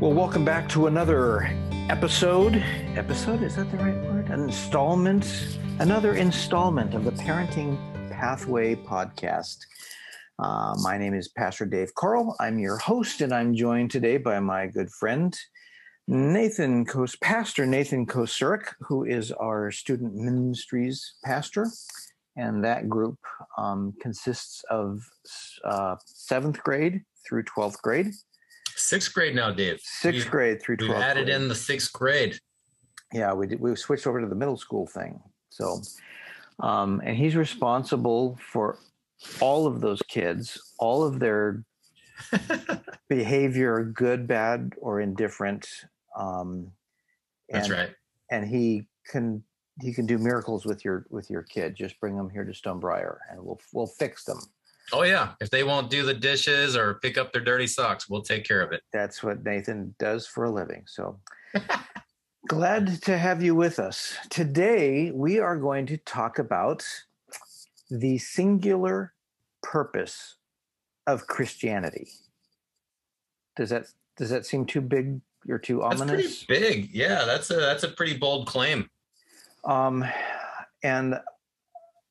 Well, welcome back to another episode. Episode, is that the right word? An installment, another installment of the Parenting Pathway podcast. Uh, my name is Pastor Dave Carl. I'm your host, and I'm joined today by my good friend, Nathan Kos, Pastor Nathan Kosurik, who is our student ministries pastor. And that group um, consists of uh, seventh grade through 12th grade. Sixth grade now, Dave. Sixth we, grade through 12th We added grade. in the sixth grade. Yeah, we did, we switched over to the middle school thing. So, um, and he's responsible for all of those kids, all of their behavior, good, bad, or indifferent. Um, and, That's right. And he can he can do miracles with your with your kid. Just bring them here to Stonebriar, and we'll we'll fix them. Oh yeah. If they won't do the dishes or pick up their dirty socks, we'll take care of it. That's what Nathan does for a living. So glad to have you with us. Today, we are going to talk about the singular purpose of Christianity. Does that does that seem too big or too That's ominous? pretty big. Yeah, that's a that's a pretty bold claim. Um, and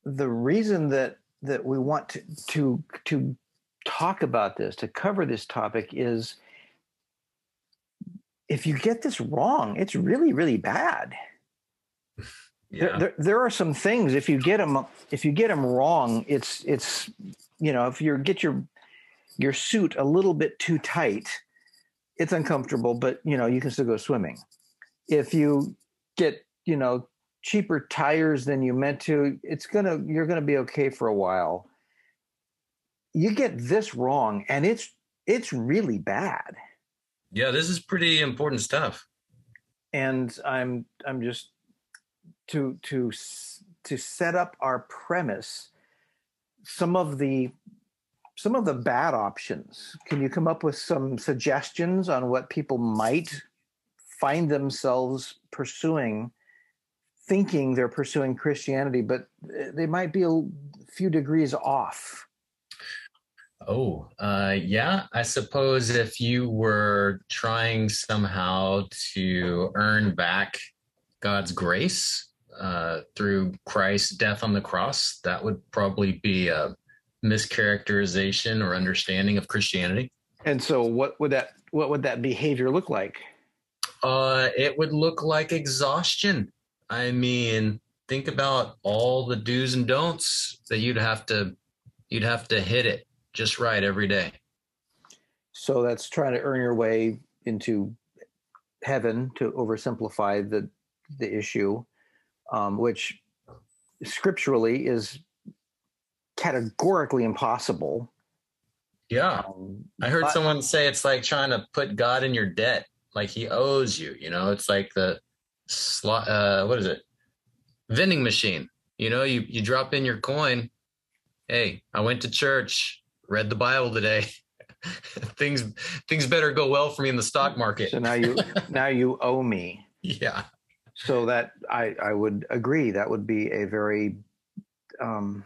the reason that that we want to, to to talk about this, to cover this topic, is if you get this wrong, it's really really bad. Yeah. There, there, there are some things if you get them if you get them wrong, it's it's you know if you get your your suit a little bit too tight, it's uncomfortable, but you know you can still go swimming. If you get you know cheaper tires than you meant to, it's gonna you're gonna be okay for a while. You get this wrong, and it's it's really bad. yeah, this is pretty important stuff. and I'm I'm just to to to set up our premise. Some of the some of the bad options. Can you come up with some suggestions on what people might find themselves pursuing, thinking they're pursuing Christianity, but they might be a few degrees off? Oh, uh, yeah. I suppose if you were trying somehow to earn back God's grace uh, through Christ's death on the cross, that would probably be a mischaracterization or understanding of Christianity. And so, what would that what would that behavior look like? Uh, it would look like exhaustion. I mean, think about all the do's and don'ts that you'd have to you'd have to hit it just right every day. So that's trying to earn your way into heaven to oversimplify the the issue, um, which scripturally is categorically impossible. Yeah. Um, I heard but- someone say it's like trying to put God in your debt, like he owes you. You know, it's like the slot. Uh, what is it? Vending machine. You know, you you drop in your coin. Hey, I went to church, read the Bible today. things things better go well for me in the stock market. So now you now you owe me. yeah, So that I I would agree that would be a very um,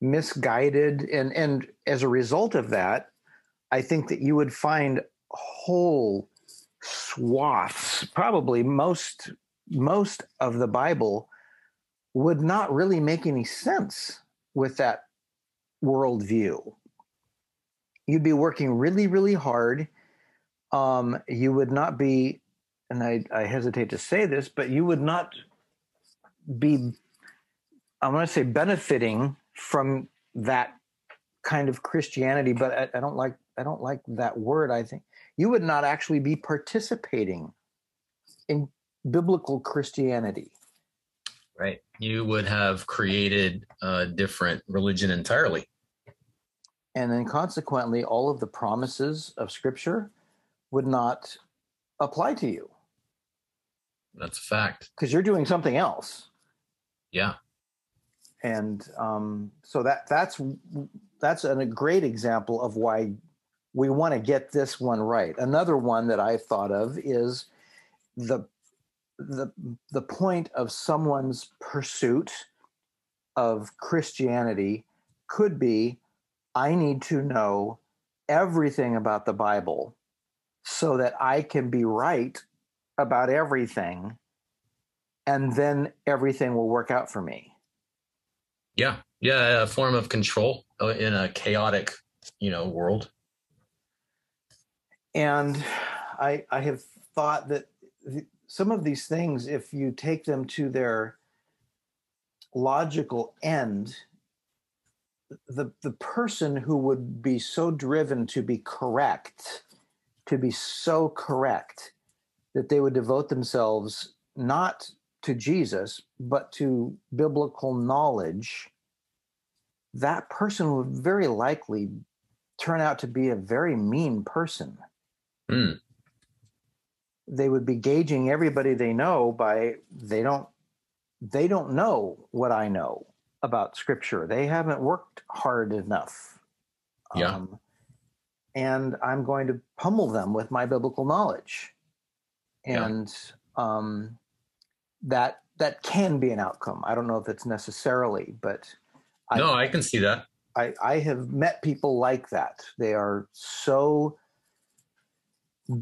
misguided and and as a result of that, I think that you would find whole swaths, probably most most of the Bible would not really make any sense with that worldview. You'd be working really, really hard. Um, you would not be, and I, I hesitate to say this, but you would not be, I'm going to say, benefiting from that kind of Christianity. But I, I don't like, I don't like that word. I think you would not actually be participating in biblical Christianity. right. You would have created a different religion entirely. and then consequently all of the promises of scripture would not apply to you That's a fact. because you're doing something else Yeah. and um, so that that's that's a great example of why we want to get this one right another one that i thought of is the the the point of someone's pursuit of christianity could be i need to know everything about the bible so that I can be right about everything and then everything will work out for me. Yeah. Yeah. A form of control uh, in a chaotic, you know, world. And I, I have thought that some of these things, if you take them to their logical end, the the person who would be so driven to be correct, to be so correct, that they would devote themselves not to Jesus but to biblical knowledge, that person would very likely turn out to be a very mean person. Mm. They would be gauging everybody they know by they don't they don't know what I know about scripture. They haven't worked hard enough. Yeah. Um, and I'm going to pummel them with my biblical knowledge. And yeah. um, that that can be an outcome. I don't know if it's necessarily, but no, I, I can see that. I, I have met people like that. They are so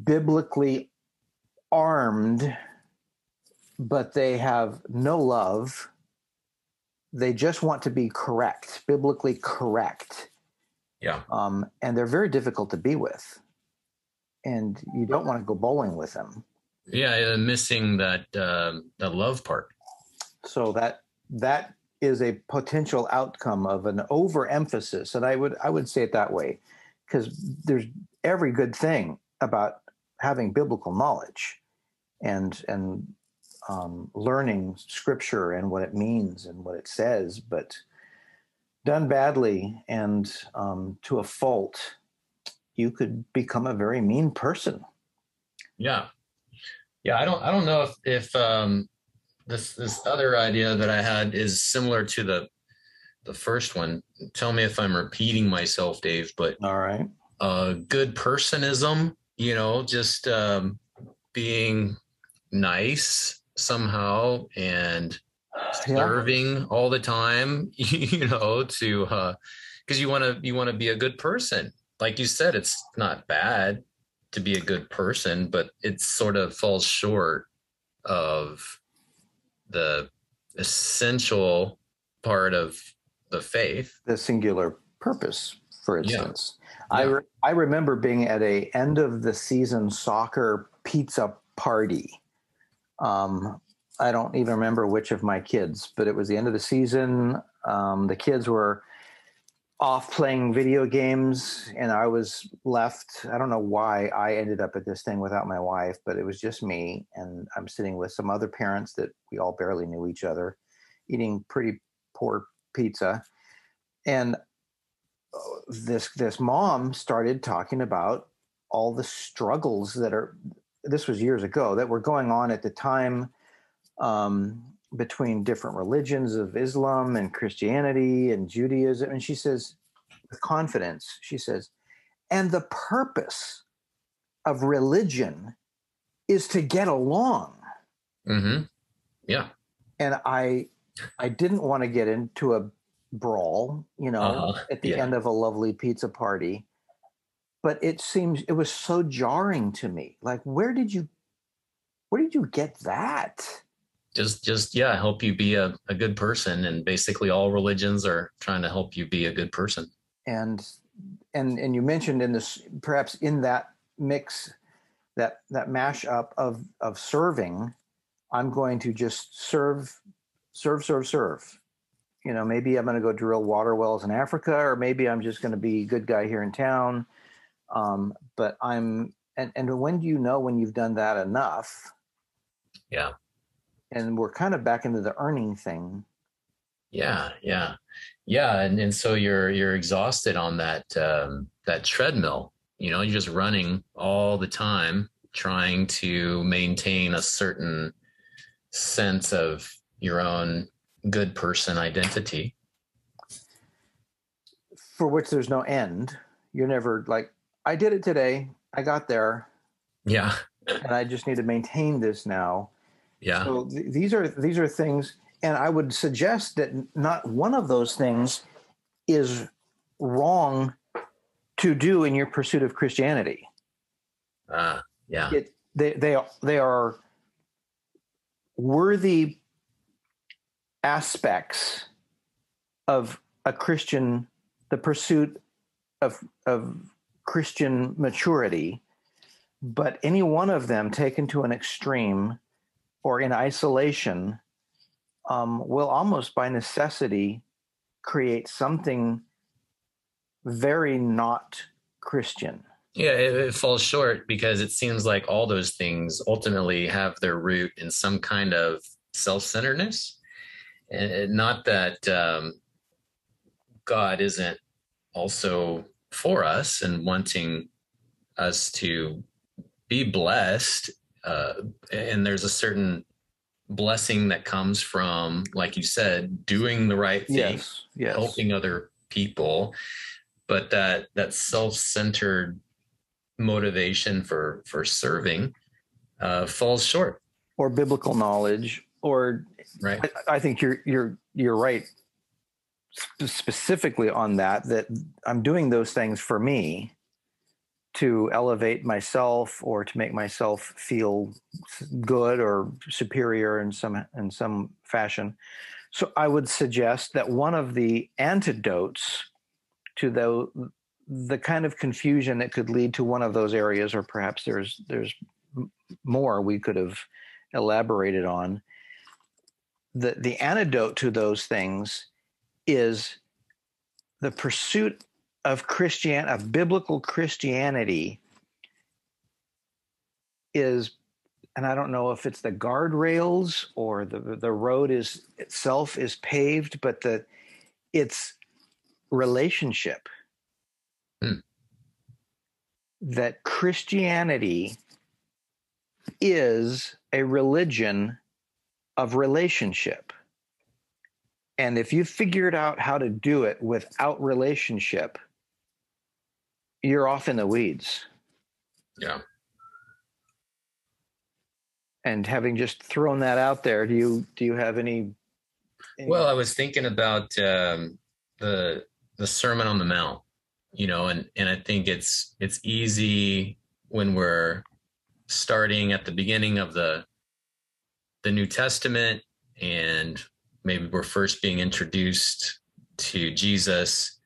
biblically armed, but they have no love they just want to be correct, biblically correct. Yeah. Um, and they're very difficult to be with. And you don't want to go bowling with them. Yeah, uh, missing that uh, the love part. So that that is a potential outcome of an overemphasis, and I would I would say it that way, because there's every good thing about having biblical knowledge, and and um, learning scripture and what it means and what it says, but done badly and um, to a fault, you could become a very mean person. Yeah, yeah. I don't. I don't know if if um, this this other idea that I had is similar to the the first one. Tell me if I'm repeating myself, Dave. But all right, uh, good personism. You know, just um, being nice somehow and serving yeah. all the time you know to uh because you want to you want to be a good person like you said it's not bad to be a good person but it sort of falls short of the essential part of the faith the singular purpose for instance yeah. I, re- I remember being at a end of the season soccer pizza party um, I don't even remember which of my kids, but it was the end of the season. Um, the kids were off playing video games, and I was left. I don't know why I ended up at this thing without my wife, but it was just me, and I'm sitting with some other parents that we all barely knew each other, eating pretty poor pizza, and this this mom started talking about all the struggles that are this was years ago that were going on at the time um, between different religions of Islam and Christianity and Judaism. And she says, with confidence, she says, and the purpose of religion is to get along. Mm-hmm. Yeah. And I, I didn't want to get into a brawl, you know, uh, at the yeah. end of a lovely pizza party. But it seems it was so jarring to me. Like where did you where did you get that? Just just yeah help you be a, a good person and basically all religions are trying to help you be a good person. And and and you mentioned in this perhaps in that mix that that mashup of of serving i'm going to just serve serve serve serve you know maybe i'm going to go drill water wells in africa or maybe i'm just going to be a good guy here in town um, but I'm, and, and when do you know when you've done that enough? Yeah. And we're kind of back into the earning thing. Yeah. Yeah. Yeah. And, and so you're, you're exhausted on that, um, that treadmill, you know, you're just running all the time trying to maintain a certain sense of your own good person identity for which there's no end you're never like I did it today. I got there. Yeah. and I just need to maintain this now. Yeah. So th- these are these are things, and I would suggest that not one of those things is wrong to do in your pursuit of Christianity. Uh, yeah. It, they they they are worthy aspects of a Christian, the pursuit of of Christian maturity, but any one of them taken to an extreme or in isolation um, will almost by necessity create something very not Christian. Yeah, it, it, falls short because it seems like all those things ultimately have their root in some kind of self-centeredness, and not that um, God isn't also for us and wanting us to be blessed. Uh, and there's a certain blessing that comes from, like you said, doing the right thing, yes, yes. helping other people. But that that self-centered motivation for for serving uh, falls short. Or biblical knowledge, or right. I, I think you're you're you're right specifically on that. That I'm doing those things for me to elevate myself or to make myself feel good or superior in some in some fashion. So I would suggest that one of the antidotes to the the kind of confusion that could lead to one of those areas, or perhaps there's there's more we could have elaborated on. The the antidote to those things is the pursuit of Christian of biblical Christianity is and I don't know if it's the guardrails or the the road is itself is paved, but the it's relationship hmm. that Christianity is a religion of relationship. And if you figured out how to do it without relationship, you're off in the weeds. Yeah. And having just thrown that out there, do you do you have any? any... Well, I was thinking about um, the the Sermon on the Mount, you know and and i think it's it's easy when we're starting at the beginning of the the new testament and maybe we're first being introduced to jesus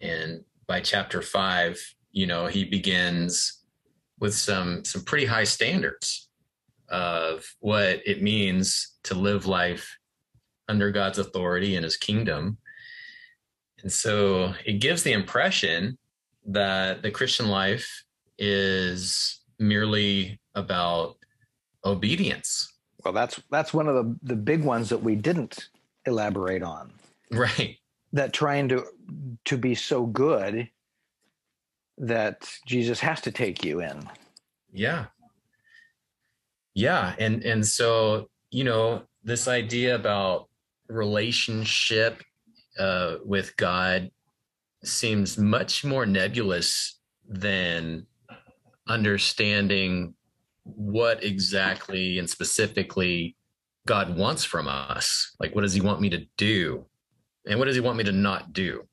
and by chapter 5 you know he begins with some some pretty high standards of what it means to live life under god's authority and his kingdom and so it gives the impression that the Christian life is merely about obedience. Well, that's that's one of the the big ones that we didn't elaborate on. Right. That trying to to be so good that Jesus has to take you in. Yeah. Yeah, and and so, you know, this idea about relationship uh, with God seems much more nebulous than understanding what exactly and specifically God wants from us. Like, what does He want me to do? And what does He want me to not do?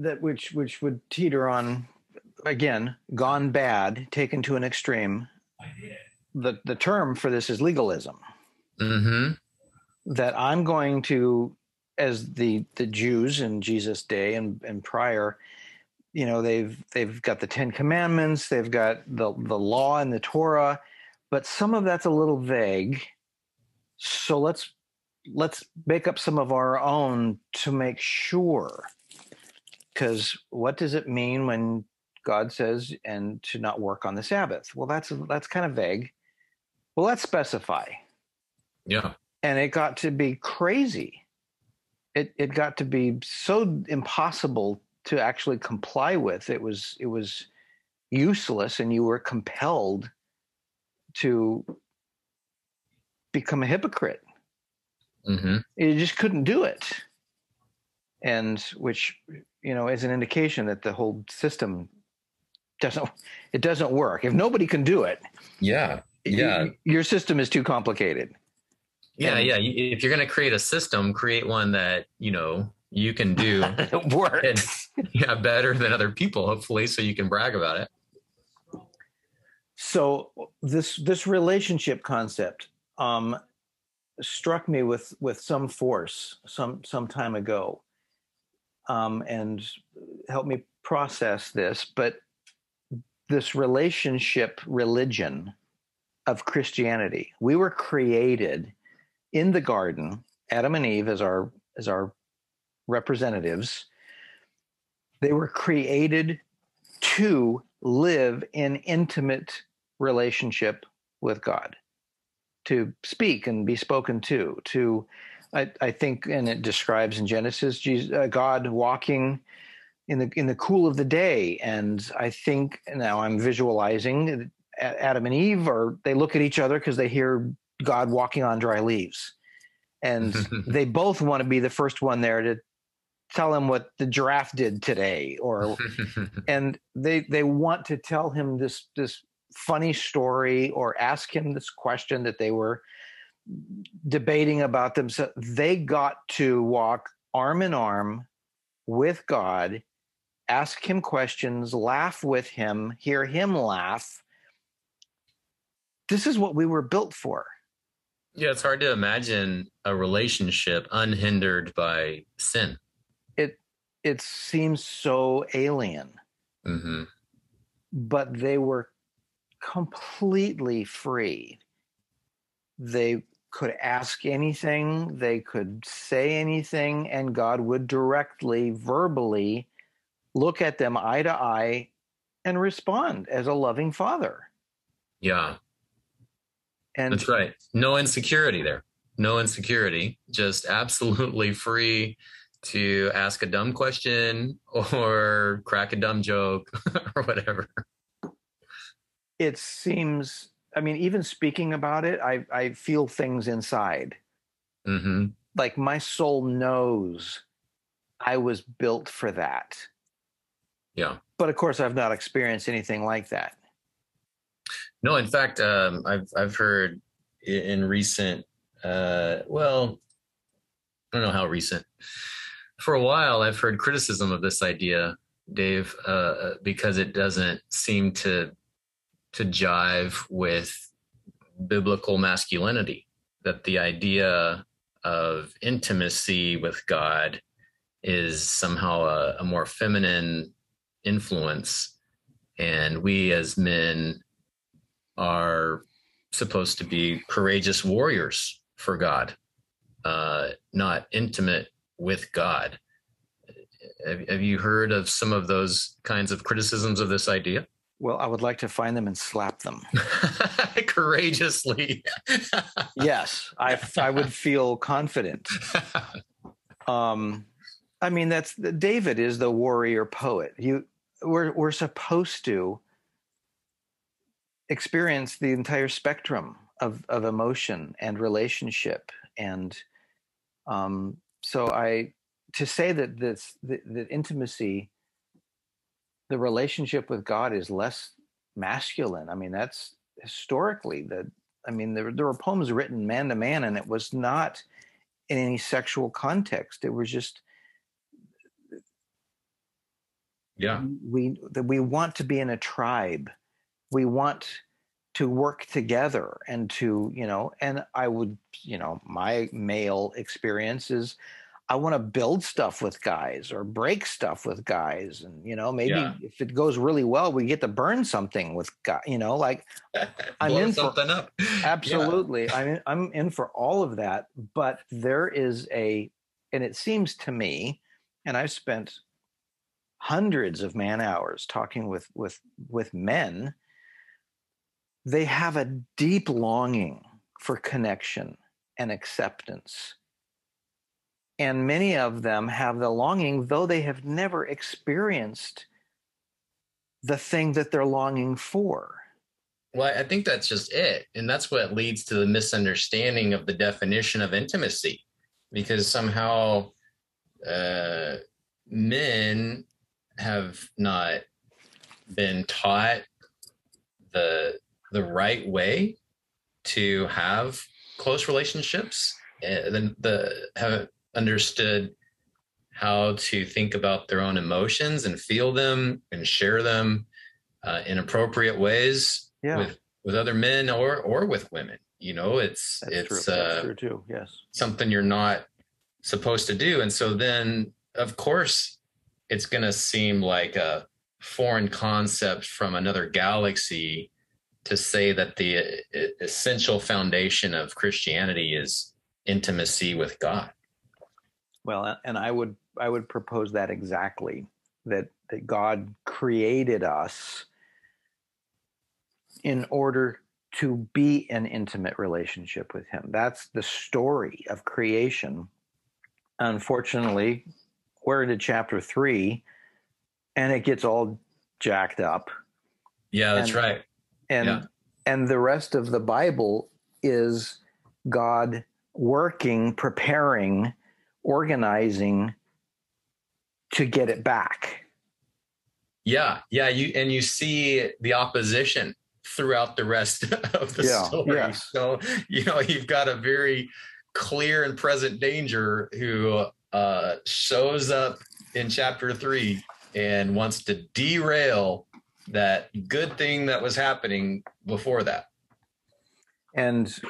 That which which would teeter on again, gone bad, taken to an extreme. The the term for this is legalism. Mm-hmm that I'm going to, as the the Jews in Jesus' day and, and prior, you know, they've they've got the Ten Commandments, they've got the the law and the Torah, but some of that's a little vague. So let's let's make up some of our own to make sure. Because what does it mean when God says and to not work on the Sabbath? Well, that's that's kind of vague. Well, let's specify. Yeah and it got to be crazy. It it got to be so impossible to actually comply with. It was it was useless, and you were compelled to become a hypocrite. Mm-hmm. You just couldn't do it, and which you know is an indication that the whole system doesn't it doesn't work. If nobody can do it, yeah, yeah, your system is too complicated. Yeah, and, yeah. If you're going to create a system, create one that you know you can do it works. yeah, better than other people, hopefully, so you can brag about it. So this this relationship concept um, struck me with with some force some some time ago, um, and helped me process this. But this relationship religion of Christianity, we were created in the garden, Adam and Eve as our as our representatives. They were created to live in intimate relationship with God, to speak and be spoken to, to I, I think, and it describes in Genesis, Jesus, uh, God walking in the in the cool of the day, and I think now I'm visualizing Adam and Eve, or they look at each other because they hear God walking on dry leaves, and they both want to be the first one there to tell him what the giraffe did today, or and they they want to tell him this this funny story or ask him this question that they were debating about themselves. They got to walk arm in arm with God, ask him questions, laugh with him, hear him laugh. This is what we were built for. Yeah, it's hard to imagine a relationship unhindered by sin. It seems so alien. Mm-hmm. But they were completely free. They could ask anything, they could say anything, and God would directly, verbally look at them eye to eye and respond as a loving father. Yeah. And that's right. No insecurity there. No insecurity. Just absolutely free to ask a dumb question or crack a dumb joke or whatever. It seems i mean even speaking about it i i feel things inside. Mm-hmm. like my soul knows i was built for that. Yeah. But of course i've not experienced anything like that. No in fact um, i've i've heard in recent uh, well i don't know how recent for a while i've heard criticism of this idea dave uh, uh because it doesn't seem to to jive with biblical masculinity, that the idea of intimacy with God is somehow a, a more feminine influence. And we as men are supposed to be courageous warriors for God, uh, not intimate with God. Have, have, you heard of some of those kinds of criticisms of this idea? Well, I would like to find them and slap them. Courageously. yes, I, I would feel confident. Um, I mean, that's David is the warrior poet. You, we're we're supposed to experience the entire spectrum of of emotion and relationship, and um, so I to say that this that, that intimacy the relationship with God is less masculine. I mean, that's historically that. I mean, there, there were poems written man to man, and it was not in any sexual context. It was just yeah we that we want to be in a tribe we want to work together and to you know and i would you know my male experience is I want to build stuff with guys or break stuff with guys. And, you know, maybe yeah. if it goes really well, we get to burn something with guys, you know, like I'm in something for, up. absolutely. Yeah. I'm, in, I'm in for all of that, but there is a, and it seems to me, and I've spent hundreds of man hours talking with, with, with men, they have a deep longing for connection and acceptance and many of them have the longing, though they have never experienced the thing that they're longing for. Well, I think that's just it. And that's what leads to the misunderstanding of the definition of intimacy, because somehow uh, men have not been taught the the right way to have close relationships. Uh, the, the have understood how to think about their own emotions and feel them and share them uh, in appropriate ways Yeah. with with other men or or with women. You know, it's That's it's true. Uh, true too. Yes. something you're not supposed to do, and so then of course it's going to seem like a foreign concept from another galaxy to say that the essential foundation of Christianity is intimacy with God. Well, and I would I would propose that exactly that that God created us in order to be in intimate relationship with him. That's the story of creation. Unfortunately, we're into chapter 3 and it gets all jacked up Yeah, that's And- right. And Yeah. and the rest of the bible is god working preparing organizing to get it back Yeah, yeah, you and you see the opposition throughout the rest of the Yeah, story. yes. So you know you've got a very clear and present danger who uh, shows up in chapter three and wants to derail that good thing that was happening before that. and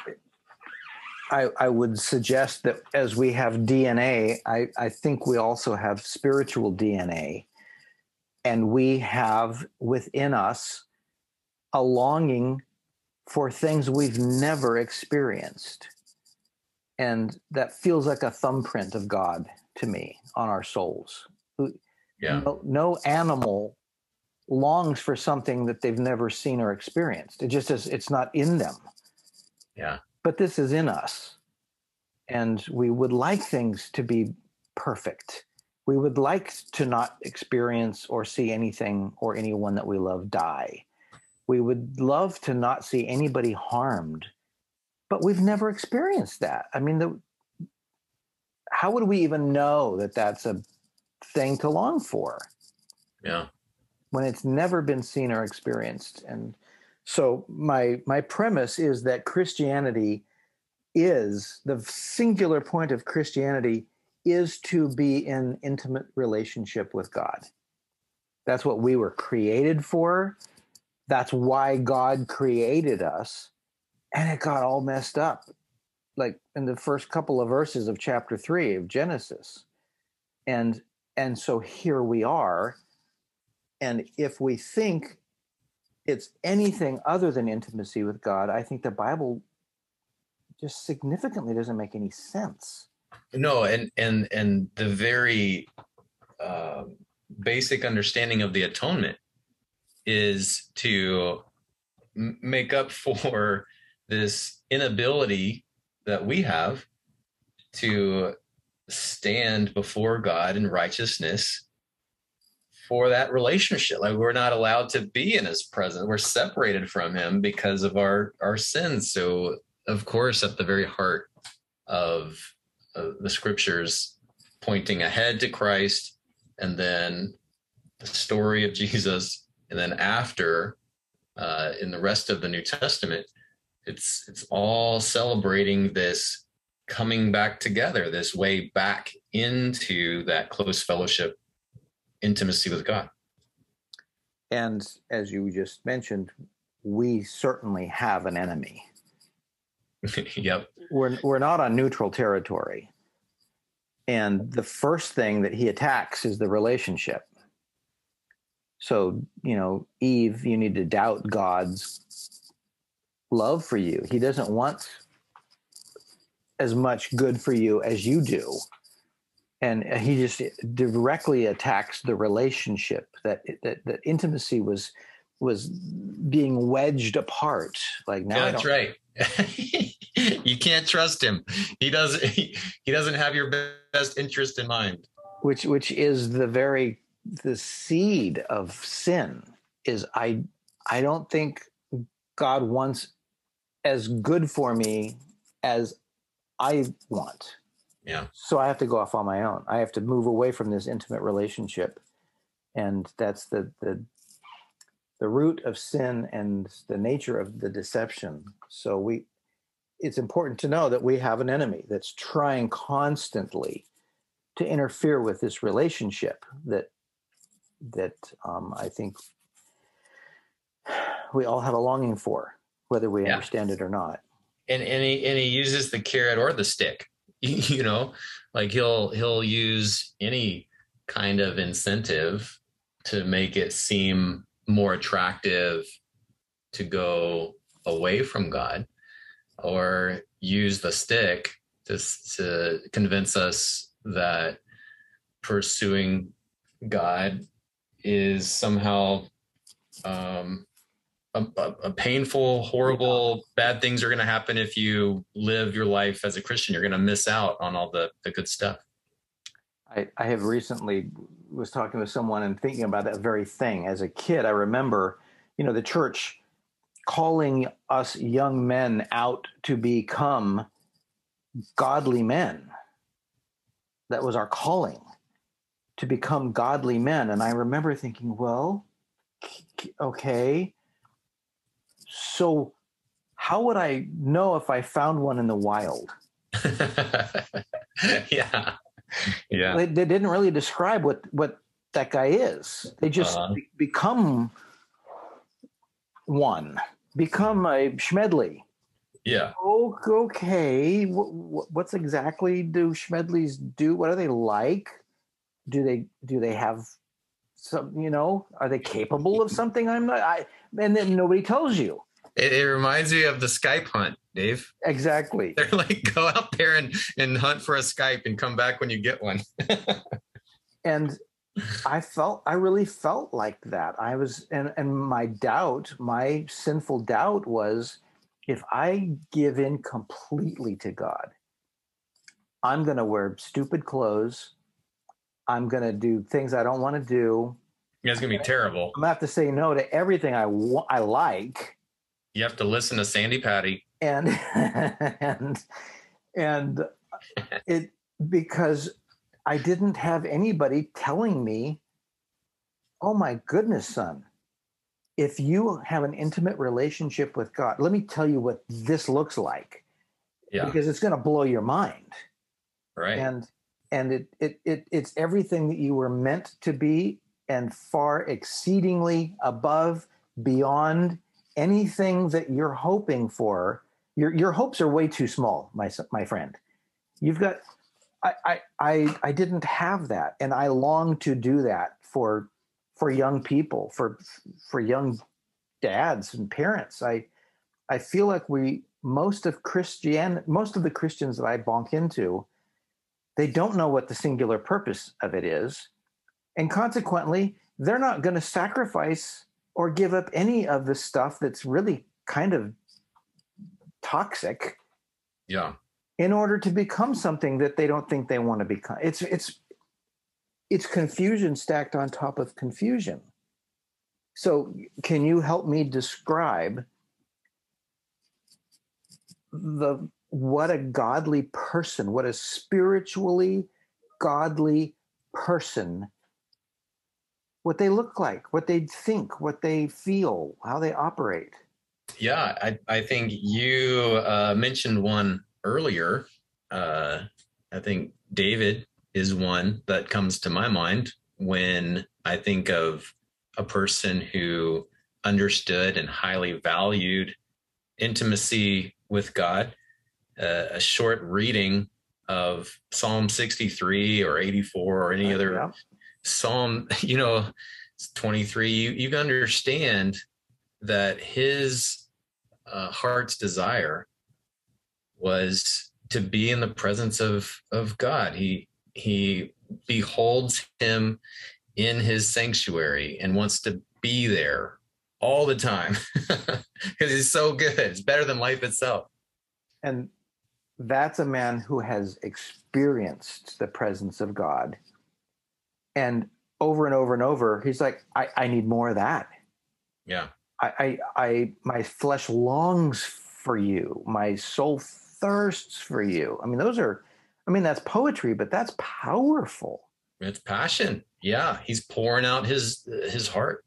I, I would suggest that as we have DNA, I, I think we also have spiritual DNA. And we have within us a longing for things we've never experienced. And that feels like a thumbprint of God to me on our souls. Yeah, No, no animal longs for something that they've never seen or experienced. It just is, it's not in them. Yeah, but this is in us. And we would like things to be perfect. We would like to not experience or see anything or anyone that we love die. We would love to not see anybody harmed. But we've never experienced that. I mean the how would we even know that that's a thing to long for? Yeah, when it's never been seen or experienced. And so my my premise is that christianity is the singular point of christianity is to be in intimate relationship with god. That's what we were created for. That's why god created us. And it got all messed up like in the first couple of verses of chapter 3 of genesis. And and so here we are and if we think it's anything other than intimacy with God, I think the Bible just significantly doesn't make any sense. no, and and and the very uh, basic understanding of the atonement is to make up for this inability that we have to stand before God in righteousness for that relationship. Like we're not allowed to be in his presence. We're separated from him because of our our sins. So of course at the very heart of, of the scriptures pointing ahead to Christ and then the story of Jesus and then after uh, in the rest of the New Testament it's it's all celebrating this coming back together this way back into that close fellowship intimacy with god And as you just mentioned, we certainly have an enemy. yep We're, we're not on neutral territory. And the first thing that he attacks is the relationship. So, you know, Eve, you need to doubt God's love for you. He doesn't want as much good for you as you do. And he just directly attacks the relationship that that, that intimacy was was being wedged apart. Like now, that's right. You can't trust him. He doesn't he, he doesn't have your best interest in mind. Which which is the very the seed of sin is i i don't think god wants as good for me as i want yeah so i have to go off on my own i have to move away from this intimate relationship and that's the the the root of sin and the nature of the deception so we it's important to know that we have an enemy that's trying constantly to interfere with this relationship that that um, I think we all have a longing for, whether we yeah. understand it or not. And and he and he uses the carrot or the stick. You know, like he'll he'll use any kind of incentive to make it seem more attractive to go away from God or use the stick to, to convince us that pursuing God is somehow um, a, a, painful, horrible, bad things are going to happen if you live your life as a Christian. You're going to miss out on all the, the good stuff. I, I have recently was talking with someone and thinking about that very thing. As a kid, I remember, you know, the church calling us young men out to become godly men. That was our calling to become godly men. And I remember thinking, well, okay, so how would I know if I found one in the wild? yeah. Yeah. They, they, didn't really describe what, what that guy is. They just uh-huh. be- become one, become a Schmedley. Yeah. Okay. What's exactly do Schmedleys do? What are they like? Do they do they have some? You know, are they capable of something? I'm not. I and then nobody tells you. It, it reminds me of the snipe hunt, Dave. Exactly. They're like, go out there and and hunt for a snipe and come back when you get one. and I felt I really felt like that. I was and and my doubt, my sinful doubt was if I give in completely to God, I'm going to wear stupid clothes. I'm going to do things I don't want to do. Yeah, it's going to be terrible. I'm going to have to say no to everything I I like. You have to listen to Sandi Patty. And and and it because I didn't have anybody telling me, "Oh my goodness, son, if you have an intimate relationship with God, let me tell you what this looks like. Yeah. Because it's going to blow your mind. Right. And and it, it it it's everything that you were meant to be and far exceedingly above beyond anything that you're hoping for. Your your hopes are way too small, my my friend. You've got I I I, I didn't have that and I long to do that for for young people, for for young dads and parents. I I feel like we most of Christian most of the Christians that I bonk into, they don't know what the singular purpose of it is, and consequently, they're not going to sacrifice or give up any of the stuff that's really kind of toxic. Yeah. In order to become something that they don't think they want to become. It's it's it's confusion stacked on top of confusion. So, can you help me describe the what a godly person, what a spiritually godly person, what they look like, what they think, what they feel, how they operate? Yeah, I, I think you uh, mentioned one earlier. Uh, I think David is one that comes to my mind when I think of a person who understood and highly valued intimacy with God. A short reading of Psalm 63 or 84 or any uh, other yeah. Psalm, you know, 23, you, you understand that his uh, heart's desire was to be in the presence of of God. He he beholds him in his sanctuary and wants to be there all the time because he's so good. It's better than life itself. And that's a man who has experienced the presence of God. And over and over and over, he's like, I, I need more of that. Yeah. I, I, I, my flesh longs for you. My soul thirsts for you. I mean, those are I mean, that's poetry, but that's powerful. It's passion. Yeah, he's pouring out his his heart.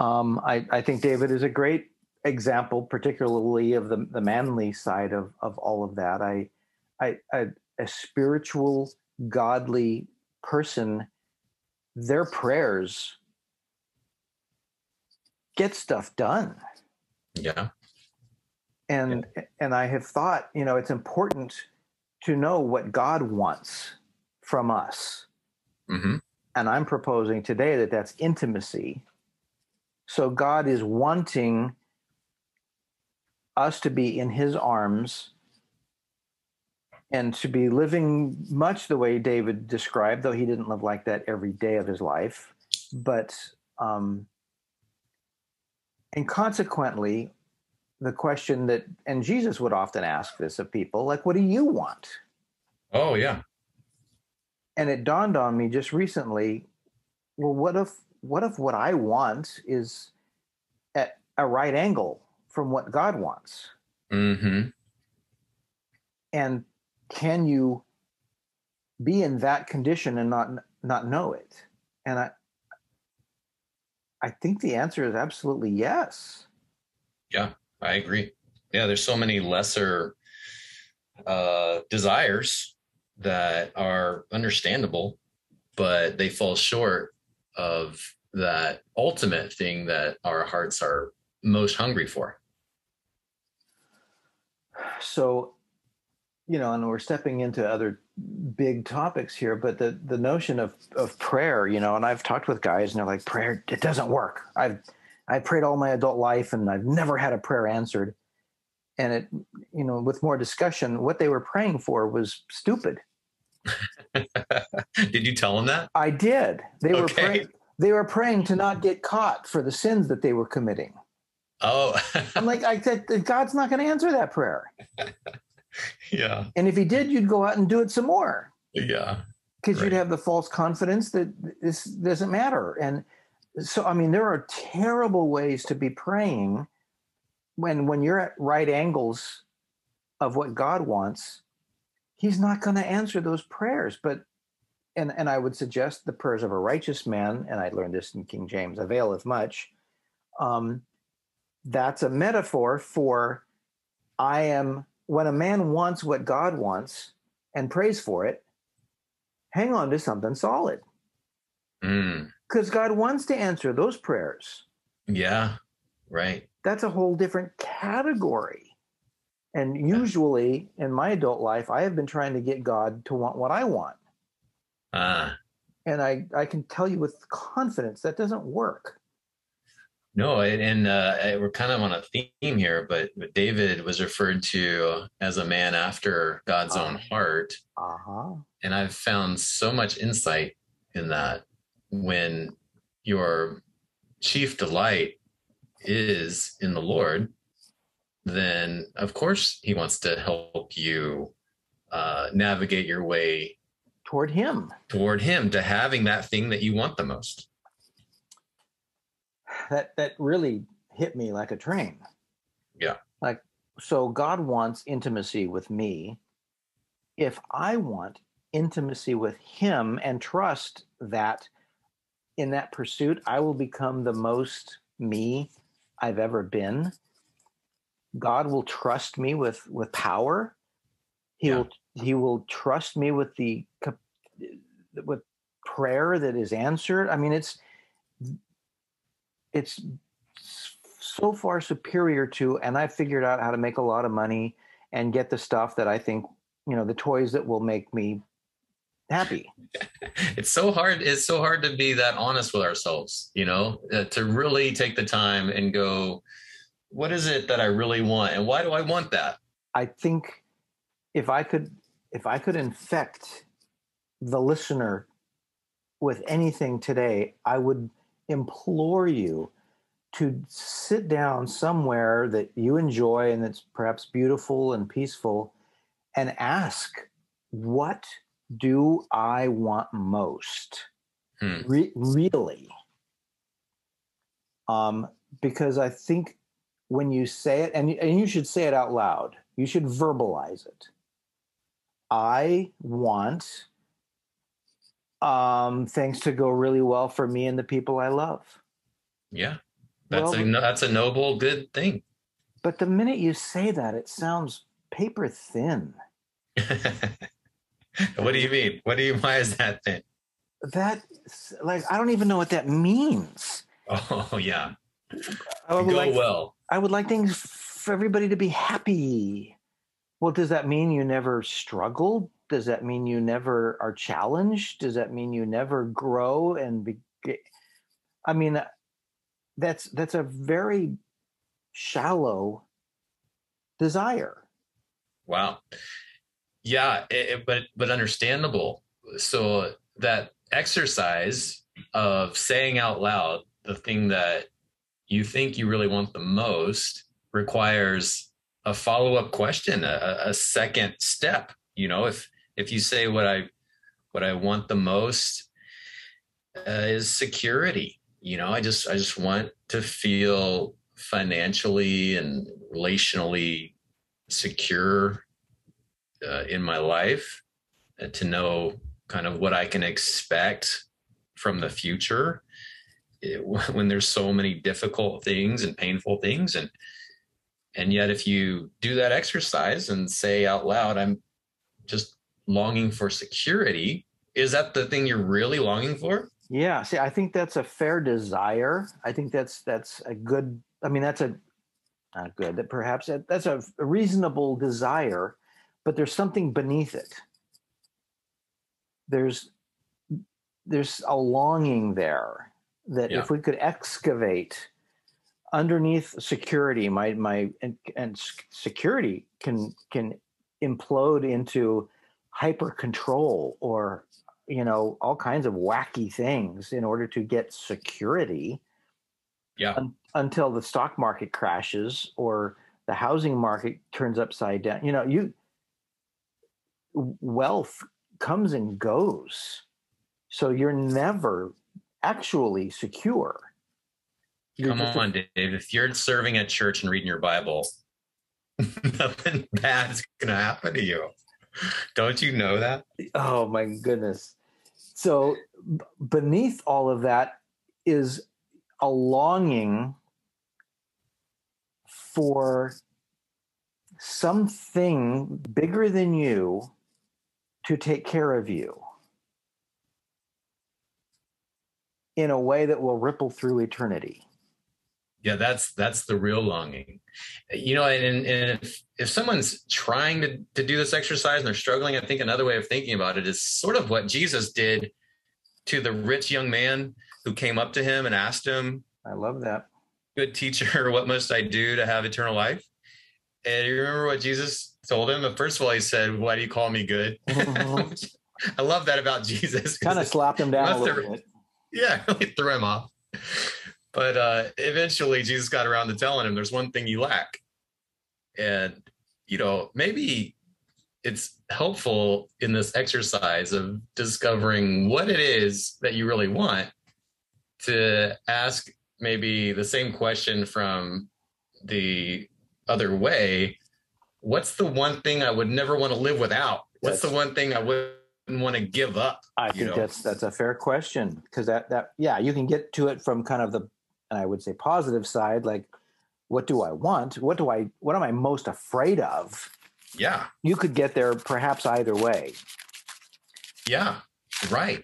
Um, I, I think David is a great example, particularly of the, the manly side of, of all of that. I, I, I a spiritual godly person, their prayers get stuff done. Yeah. And yeah. and I have thought, you know, it's important to know what God wants from us. Mm-hmm. And I'm proposing today that that's intimacy. So God is wanting us to be in his arms and to be living much the way David described, though he didn't live like that every day of his life. But, um, and consequently, the question that, and Jesus would often ask this of people, like, what do you want? Oh, yeah. And it dawned on me just recently, well, what if, what if what I want is at a right angle from what God wants? Mm-hmm. And can you be in that condition and not not know it? And I I think the answer is absolutely yes. Yeah, I agree. Yeah, there's so many lesser uh, desires that are understandable, but they fall short of that ultimate thing that our hearts are most hungry for. So you know, and we're stepping into other big topics here, but the the notion of of prayer, you know, and I've talked with guys and they're like, prayer, it doesn't work. I've I prayed all my adult life and I've never had a prayer answered. And it, you know, with more discussion, what they were praying for was stupid. did you tell them that? I did. They okay. were praying. They were praying to not get caught for the sins that they were committing. Oh, I'm like, I said, God's not going to answer that prayer. yeah. And if he did, you'd go out and do it some more. Yeah. Because right. you'd have the false confidence that this doesn't matter. And so, I mean, there are terrible ways to be praying when when you're at right angles of what God wants. He's not going to answer those prayers, but and and I would suggest the prayers of a righteous man, and I learned this in King James, availeth much. Um, that's a metaphor for I am when a man wants what God wants and prays for it, hang on to something solid. Because mm. God wants to answer those prayers. Yeah, right. That's a whole different category. And usually in my adult life, I have been trying to get God to want what I want. Ah. Uh. And I, I can tell you with confidence that doesn't work. No, and, uh, we're kind of on a theme here, but, but, David was referred to as a man after God's uh, own heart. Uh-huh. And I've found so much insight in that when your chief delight is in the Lord, then of course he wants to help you uh, navigate your way toward him, toward him, to having that thing that you want the most that that really hit me like a train. Yeah. Like so God wants intimacy with me. If I want intimacy with him and trust that in that pursuit I will become the most me I've ever been, God will trust me with with power. He yeah. will he will trust me with the with prayer that is answered. I mean it's it's so far superior to and i figured out how to make a lot of money and get the stuff that i think you know the toys that will make me happy. It's so hard it's so hard to be that honest with ourselves you know uh, to really take the time and go what is it that i really want and why do i want that? I think if i could if i could infect the listener with anything today i would implore you to sit down somewhere that you enjoy and that's perhaps beautiful and peaceful and ask, what do I want most? Hmm. Re- really? Um, because I think when you say it, and, and you should say it out loud, you should verbalize it. I want um, things to go really well for me and the people I love. Yeah, that's well, a that's a noble, good thing. But the minute you say that, it sounds paper thin. what do you mean? What do you? Why is that thing? That like I don't even know what that means. Oh yeah. I would Go like well. I would like things for everybody to be happy. Well, does that mean you never struggle? Does that mean you never are challenged? Does that mean you never grow and be? I mean, uh, that's that's a very shallow desire. Wow. Yeah, it, it- but but understandable. So that exercise of saying out loud the thing that you think you really want the most requires a follow-up question, a, a second step. You know, if if you say what I what I want the most uh, is security. You know, I just I just want to feel financially and relationally secure uh, in my life uh, to know kind of what I can expect from the future it, when there's so many difficult things and painful things and and yet if you do that exercise and say out loud i'm just longing for security is that the thing you're really longing for Yeah, see, I think that's a fair desire. I think that's that's a good. I mean, that's a not good. That perhaps that, that's a, a reasonable desire, but there's something beneath it. There's there's a longing there that Yeah. if we could excavate underneath security, my my and, and security can can implode into hyper control or you know all kinds of wacky things in order to get security yeah. un- until the stock market crashes or the housing market turns upside down. You know you wealth comes and goes. So you're never actually secure You're come a- on dave if you're serving at church and reading your bible nothing bad is going to happen to you don't you know that Oh my goodness. So b- beneath all of that is a longing for something bigger than you to take care of you in a way that will ripple through eternity. Yeah that's that's the real longing you know and, and if, if someone's trying to, to do this exercise and they're struggling i think another way of thinking about it is sort of what jesus did to the rich young man who came up to him and asked him I love that. good teacher what must i do to have eternal life and you remember what jesus told him first of all he said why do you call me good i love that about jesus Kind of slapped him down a little have- bit. yeah, really threw him off. But uh, eventually, Jesus got around to telling him, "There's one thing you lack," and you know maybe it's helpful in this exercise of discovering what it is that you really want to ask maybe the same question from the other way. What's the one thing i would never want to live without? What's the one thing i wouldn't want to give up I think know? that's that's a fair question because that that yeah you can get to it from kind of the I would say positive side like what do I want? What do I what am I most afraid of? Yeah. You could get there perhaps either way. Yeah, right.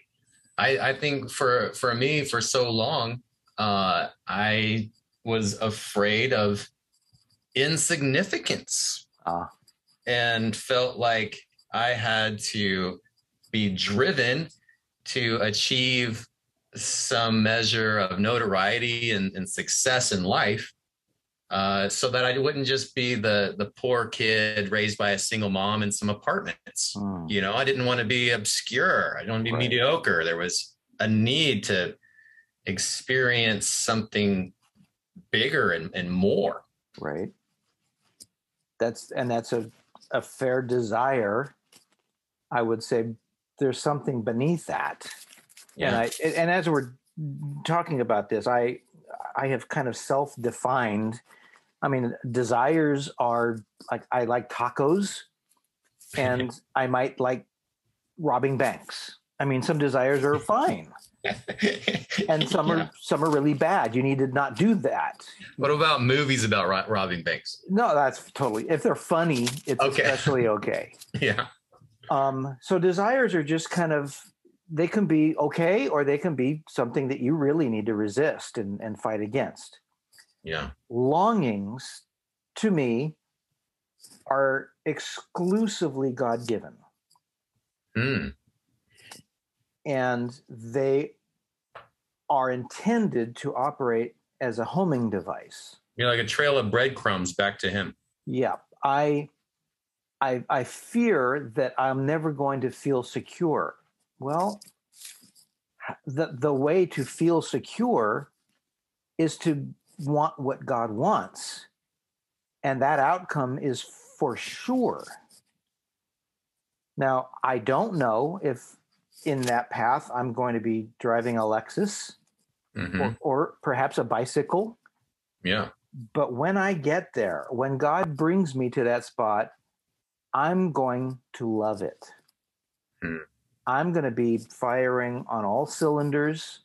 I I think for for me for so long, uh, I was afraid of insignificance. Ah. and felt like I had to be driven to achieve some measure of notoriety and, and success in life. Uh, so that I wouldn't just be the the poor kid raised by a single mom in some apartments Hmm. you know i didn't want to be obscure i didn't want to be Right. mediocre there was a need to experience something bigger and, and more right that's and that's a a fair desire I would say there's something beneath that and I and as we're talking about this, I I have kind of self-defined. I mean, desires are like I like tacos, and I might like robbing banks. I mean, some desires are fine, and some Yeah. are some are really bad. You need to not do that. what about movies about ro- robbing banks No, that's totally. If they're funny, it's Okay. especially okay. yeah um, so desires are just kind of they can be okay or they can be something that you really need to resist and, and fight against. Yeah. Longings to me are exclusively God given. Mm. And they are intended to operate as a homing device. You're like a trail of breadcrumbs back to him. Yeah. I I I fear that I'm never going to feel secure. Well, the the way to feel secure is to want what God wants. And that outcome is for sure. Now, I don't know if in that path I'm going to be driving a Lexus Mhm. or, or perhaps a bicycle. Yeah. But when I get there, when God brings me to that spot, I'm going to love it. Hmm. I'm going to be firing on all cylinders.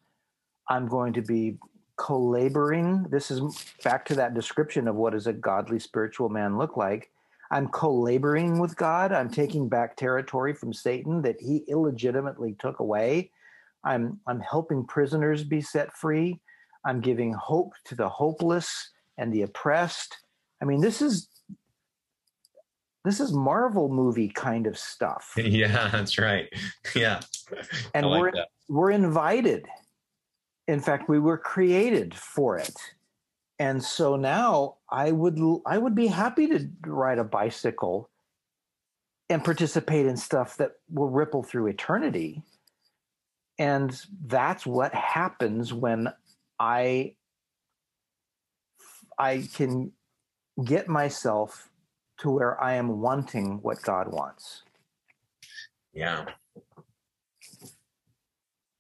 I'm going to be co-laboring. This is back to that description of what does a godly spiritual man look like. I'm co-laboring with God. I'm taking back territory from Satan that he illegitimately took away. I'm I'm helping prisoners be set free. I'm giving hope to the hopeless and the oppressed. I mean, this is this is Marvel movie kind of stuff. Yeah, that's right. Yeah. And like we're that. we're invited. In fact, we were created for it. And so now I would I would be happy to ride a bicycle and participate in stuff that will ripple through eternity. And that's what happens when I I can get myself to where I am wanting what God wants. Yeah.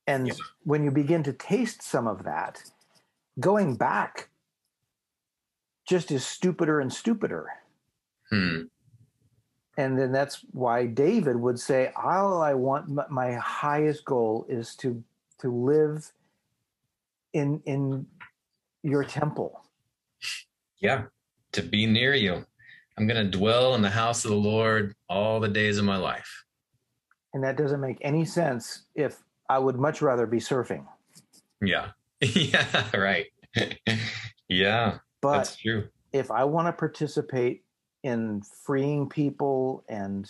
And Yeah. when you begin to taste some of that, going back just is stupider and stupider. Hmm. And then that's why David would say, "All I want, my highest goal is to to live in in your temple." Yeah. To be near you. I'm going to dwell in the house of the Lord all the days of my life. And that doesn't make any sense if I would much rather be surfing. Yeah. yeah. Right. yeah. But that's true. if I want to participate in freeing people and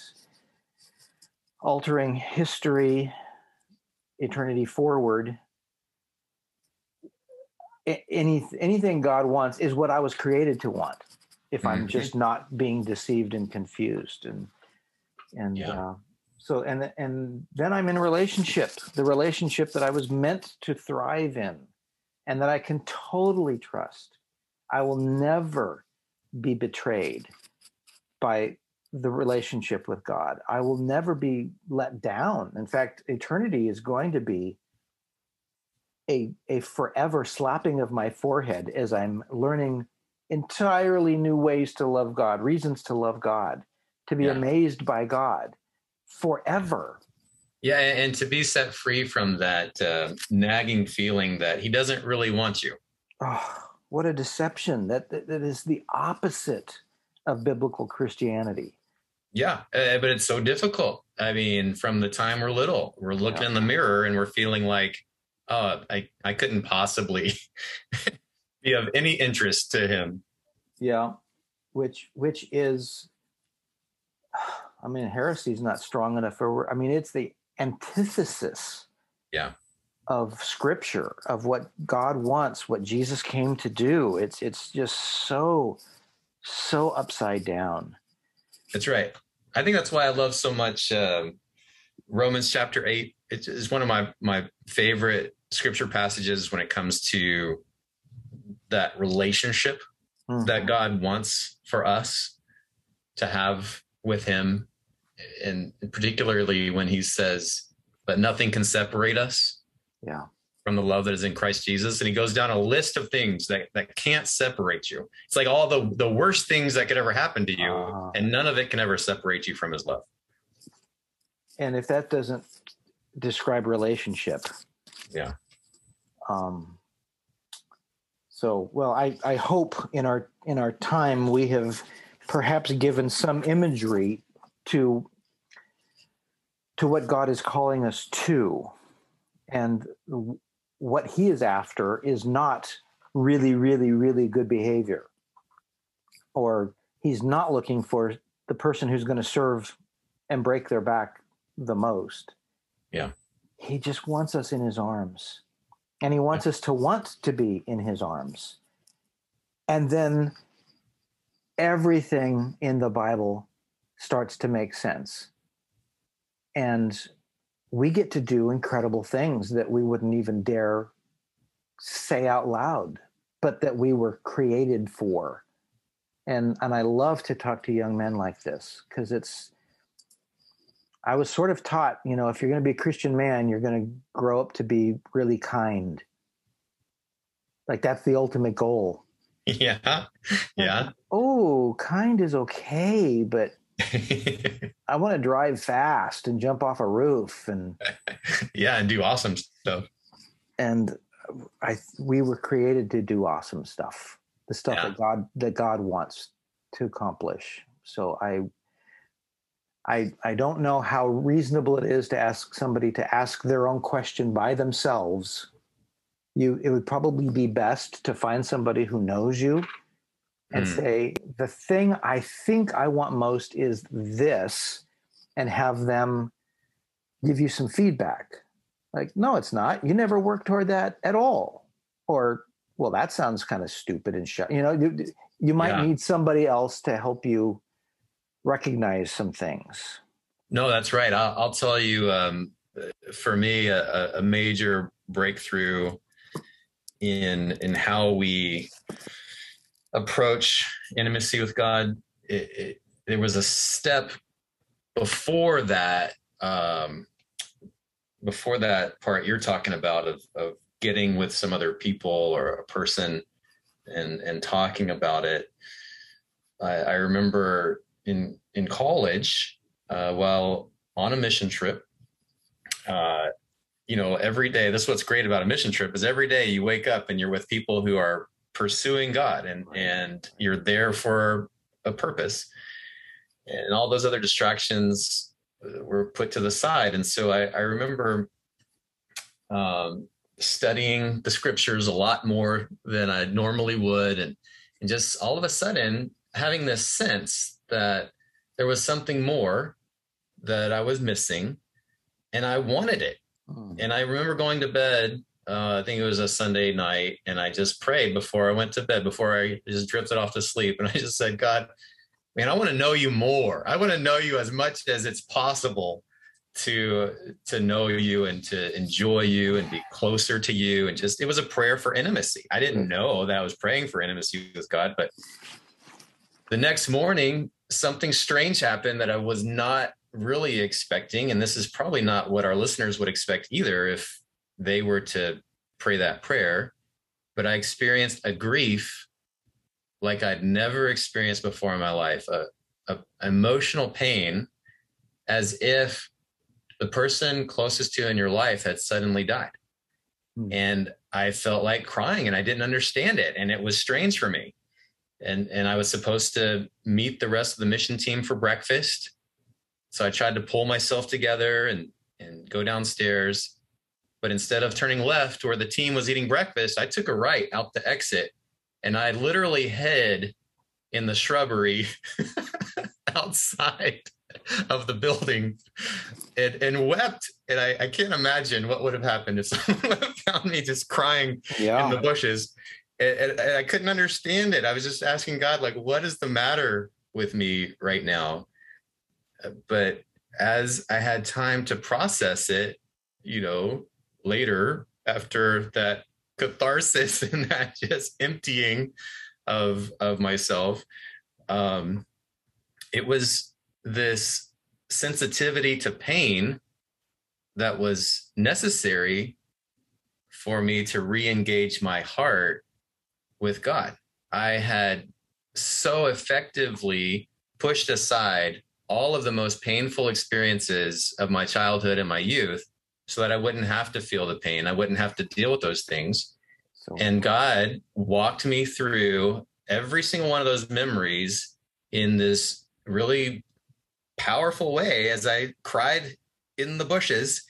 altering history, eternity forward, any anything God wants is what I was created to want. If I'm Mhm. just not being deceived and confused, and and Yeah. uh, so and and then I'm in a relationship, the relationship that I was meant to thrive in, and that I can totally trust. I will never be betrayed by the relationship with God. I will never be let down. In fact, eternity is going to be a, a forever slapping of my forehead as I'm learning entirely new ways to love God, reasons to love God, to be Yeah. amazed by God forever. Yeah. And to be set free from that uh, nagging feeling that he doesn't really want you. Oh, what a deception. That, that, that is the opposite of biblical Christianity. Yeah, uh, but it's so difficult. I mean, from the time we're little, we're looking Yeah. in the mirror and we're feeling like, oh, I, I couldn't possibly be of any interest to him. Yeah, which which is, I mean, heresy is not strong enough for. I mean, it's the antithesis. Yeah. Of Scripture, of what God wants, what Jesus came to do. It's it's just so so upside down. That's right. I think that's why I love so much um, Romans chapter eight. It is one of my my favorite scripture passages when it comes to that relationship that God wants for us to have with Him, and particularly when He says, "But nothing can separate us." Yeah. From the love that is in Christ Jesus, and he goes down a list of things that that can't separate you. It's like all the the worst things that could ever happen to you, Ah. and none of it can ever separate you from His love. And if that doesn't describe relationship, Yeah. um, so well, I I hope in our in our time we have perhaps given some imagery to to what God is calling us to. And what he is after is not really, really, really good behavior. Or he's not looking for the person who's going to serve and break their back the most. Yeah. He just wants us in his arms. And he wants us to want to be in his arms. And then everything in the Bible starts to make sense. And we get to do incredible things that we wouldn't even dare say out loud, but that we were created for. And and I love to talk to young men like this because it's I was sort of taught, you know, if you're going to be a Christian man, you're going to grow up to be really kind. Like that's the ultimate goal. Yeah. Yeah. oh, kind is okay, but I want to drive fast and jump off a roof and yeah, and do awesome stuff. And I we were created to do awesome stuff. The stuff yeah. that God that God wants to accomplish. So I I I don't know how reasonable it is to ask somebody to ask their own question by themselves. You it would probably be best to find somebody who knows you and mm. say, the thing I think I want most is this, and have them give you some feedback. Like, no, it's not. You never work toward that at all. Or, well, that sounds kind of stupid and shut. You know, you, you might yeah. need somebody else to help you recognize some things. No, that's right. I'll, I'll tell you, um, for me, a, a major breakthrough in in how we approach intimacy with God, it, it, there was a step before that. Um, before that part you're talking about of, of getting with some other people or a person and and talking about it. I, I remember in in college uh, while on a mission trip. Uh, you know, every day. This is what's great about a mission trip is every day you wake up and you're with people who are pursuing God and and you're there for a purpose. And all those other distractions uh, were put to the side. And so I, I remember um, studying the scriptures a lot more than I normally would, and and just all of a sudden having this sense that there was something more that I was missing, and I wanted it. Hmm. And I remember going to bed uh, I think it was a Sunday night, and I just prayed before I went to bed, before I just drifted off to sleep. And I just said, God, man, I want to know you more. I want to know you as much as it's possible to to know you and to enjoy you and be closer to you and just it was a prayer for intimacy i didn't know that i was praying for intimacy with god but the next morning something strange happened that i was not really expecting and this is probably not what our listeners would expect either if they were to pray that prayer, but I experienced a grief like I'd never experienced before in my life, a, a emotional pain as if the person closest to you in your life had suddenly died. Hmm. And I felt like crying and I didn't understand it. And it was strange for me. And, and I was supposed to meet the rest of the mission team for breakfast. So I tried to pull myself together and, and go downstairs. But instead of turning left where the team was eating breakfast, I took a right out the exit and I literally hid in the shrubbery outside of the building and, and wept. And I, I, can't imagine what would have happened if someone found me just crying yeah. in the bushes. And, and, I couldn't understand it. I was just asking God, like, what is the matter with me right now? But as I had time to process it, you know, later after that catharsis and that just emptying of of myself um it was this sensitivity to pain that was necessary for me to re-engage my heart with god i had so effectively pushed aside all of the most painful experiences of my childhood and my youth so that I wouldn't have to feel the pain. I wouldn't have to deal with those things. So, and God walked me through every single one of those memories in this really powerful way as I cried in the bushes.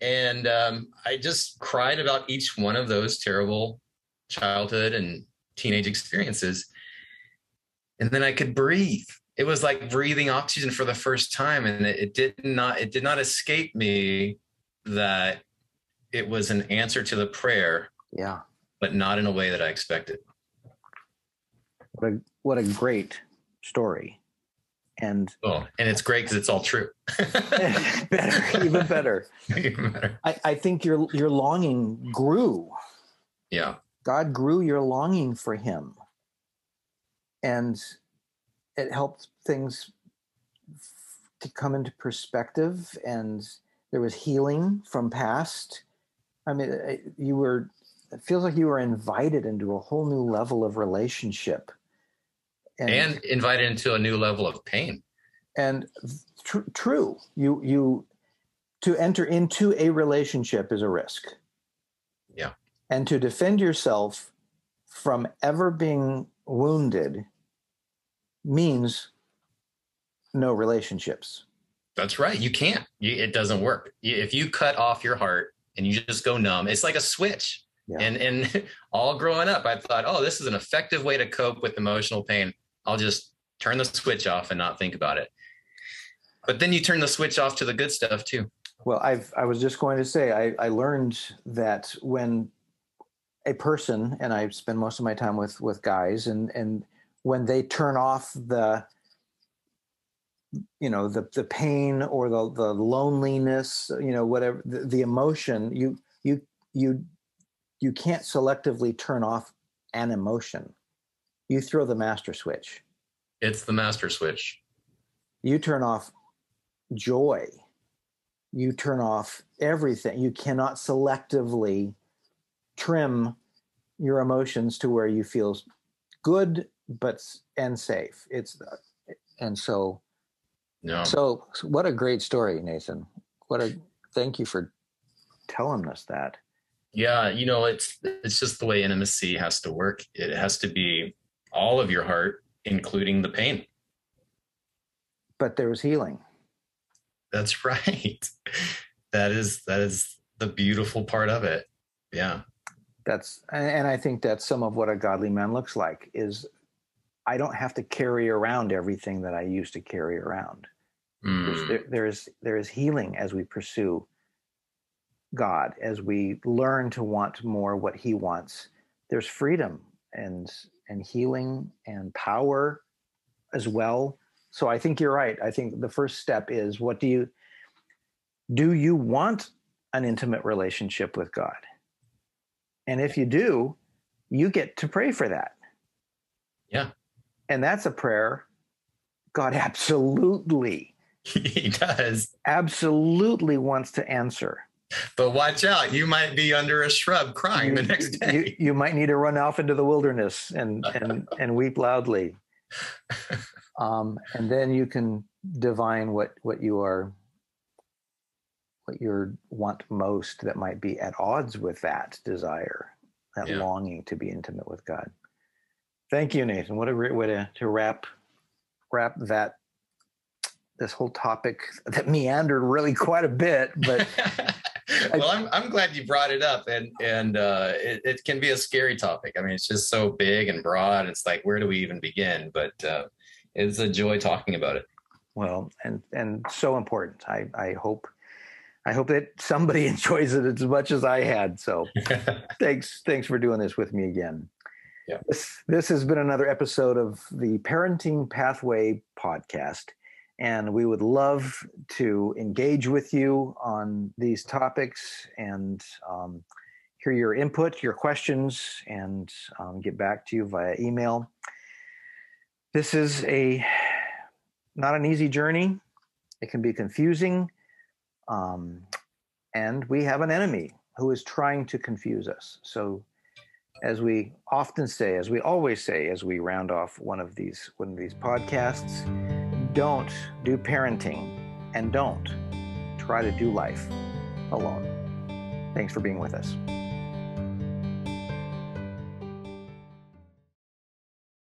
And um, I just cried about each one of those terrible childhood and teenage experiences. And then I could breathe. It was like breathing oxygen for the first time. And it, it did not, it did not escape me that it was an answer to the prayer. Yeah. But not in a way that I expected. What a, what a great story and oh and it's great because it's all true better even better, even better. I, I think your your longing grew yeah god grew your longing for him and it helped things to come into perspective and there was healing from past i mean uh, you were it feels like you were invited into a whole new level of relationship and, and invited into a new level of pain. And tr- true, you you to enter into a relationship is a risk. Yeah. And to defend yourself from ever being wounded means no relationships. That's right. You can't. You, it doesn't work. If you cut off your heart and you just go numb, it's like a switch. Yeah. And and all growing up, I thought, oh, this is an effective way to cope with emotional pain. I'll just turn the switch off and not think about it. But then you turn the switch off to the good stuff too. Well, I've I was just going to say I, I learned that when a person and I spend most of my time with with guys and and when they turn off the you know the the pain or the the loneliness you know whatever the, the emotion you you you you can't selectively turn off an emotion you throw the master switch. It's the master switch. You turn off joy. You turn off everything. You cannot selectively trim your emotions to where you feel good but and safe. It's and so yeah. So what a great story, Nathan. What a thank you for telling us that. Yeah, you know, it's it's just the way intimacy has to work. It has to be all of your heart, including the pain. But there was healing. That's right. That is that is the beautiful part of it. Yeah. That's and I think that's some of what a godly man looks like is I don't have to carry around everything that I used to carry around. Mm. There, there is there is healing as we pursue God, as we learn to want more what He wants. There's freedom and and healing and power as well. So I think you're right. I think the first step is what do you do you want an intimate relationship with God? And if you do, you get to pray for that. Yeah. And that's a prayer God absolutely he does. Absolutely wants to answer. But watch out, you might be under a shrub crying you, the next day. You, you, might need to run off into the wilderness and and and weep loudly. Um, and then you can divine what what you are what you want most that might be at odds with that desire, that yeah. longing to be intimate with God. Thank you, Nathan. What a great way to, to wrap wrap that this whole topic that meandered really quite a bit, but well, I'm I'm glad you brought it up, and and uh, it, it, can be a scary topic. I mean, it's just so big and broad. It's like where do we even begin? But uh, it's a joy talking about it. Well, and and so important. I I hope I hope that somebody enjoys it as much as I had. So thanks thanks for doing this with me again. Yeah. This this has been another episode of the Parenting Pathway podcast and we would love to engage with you on these topics and um, hear your input, your questions, and um, get back to you via email. This is a not an easy journey. It can be confusing, um, and we have an enemy who is trying to confuse us. So, as we often say, as we always say, as we round off one of these one of these podcasts don't do parenting and don't try to do life alone. Thanks for being with us.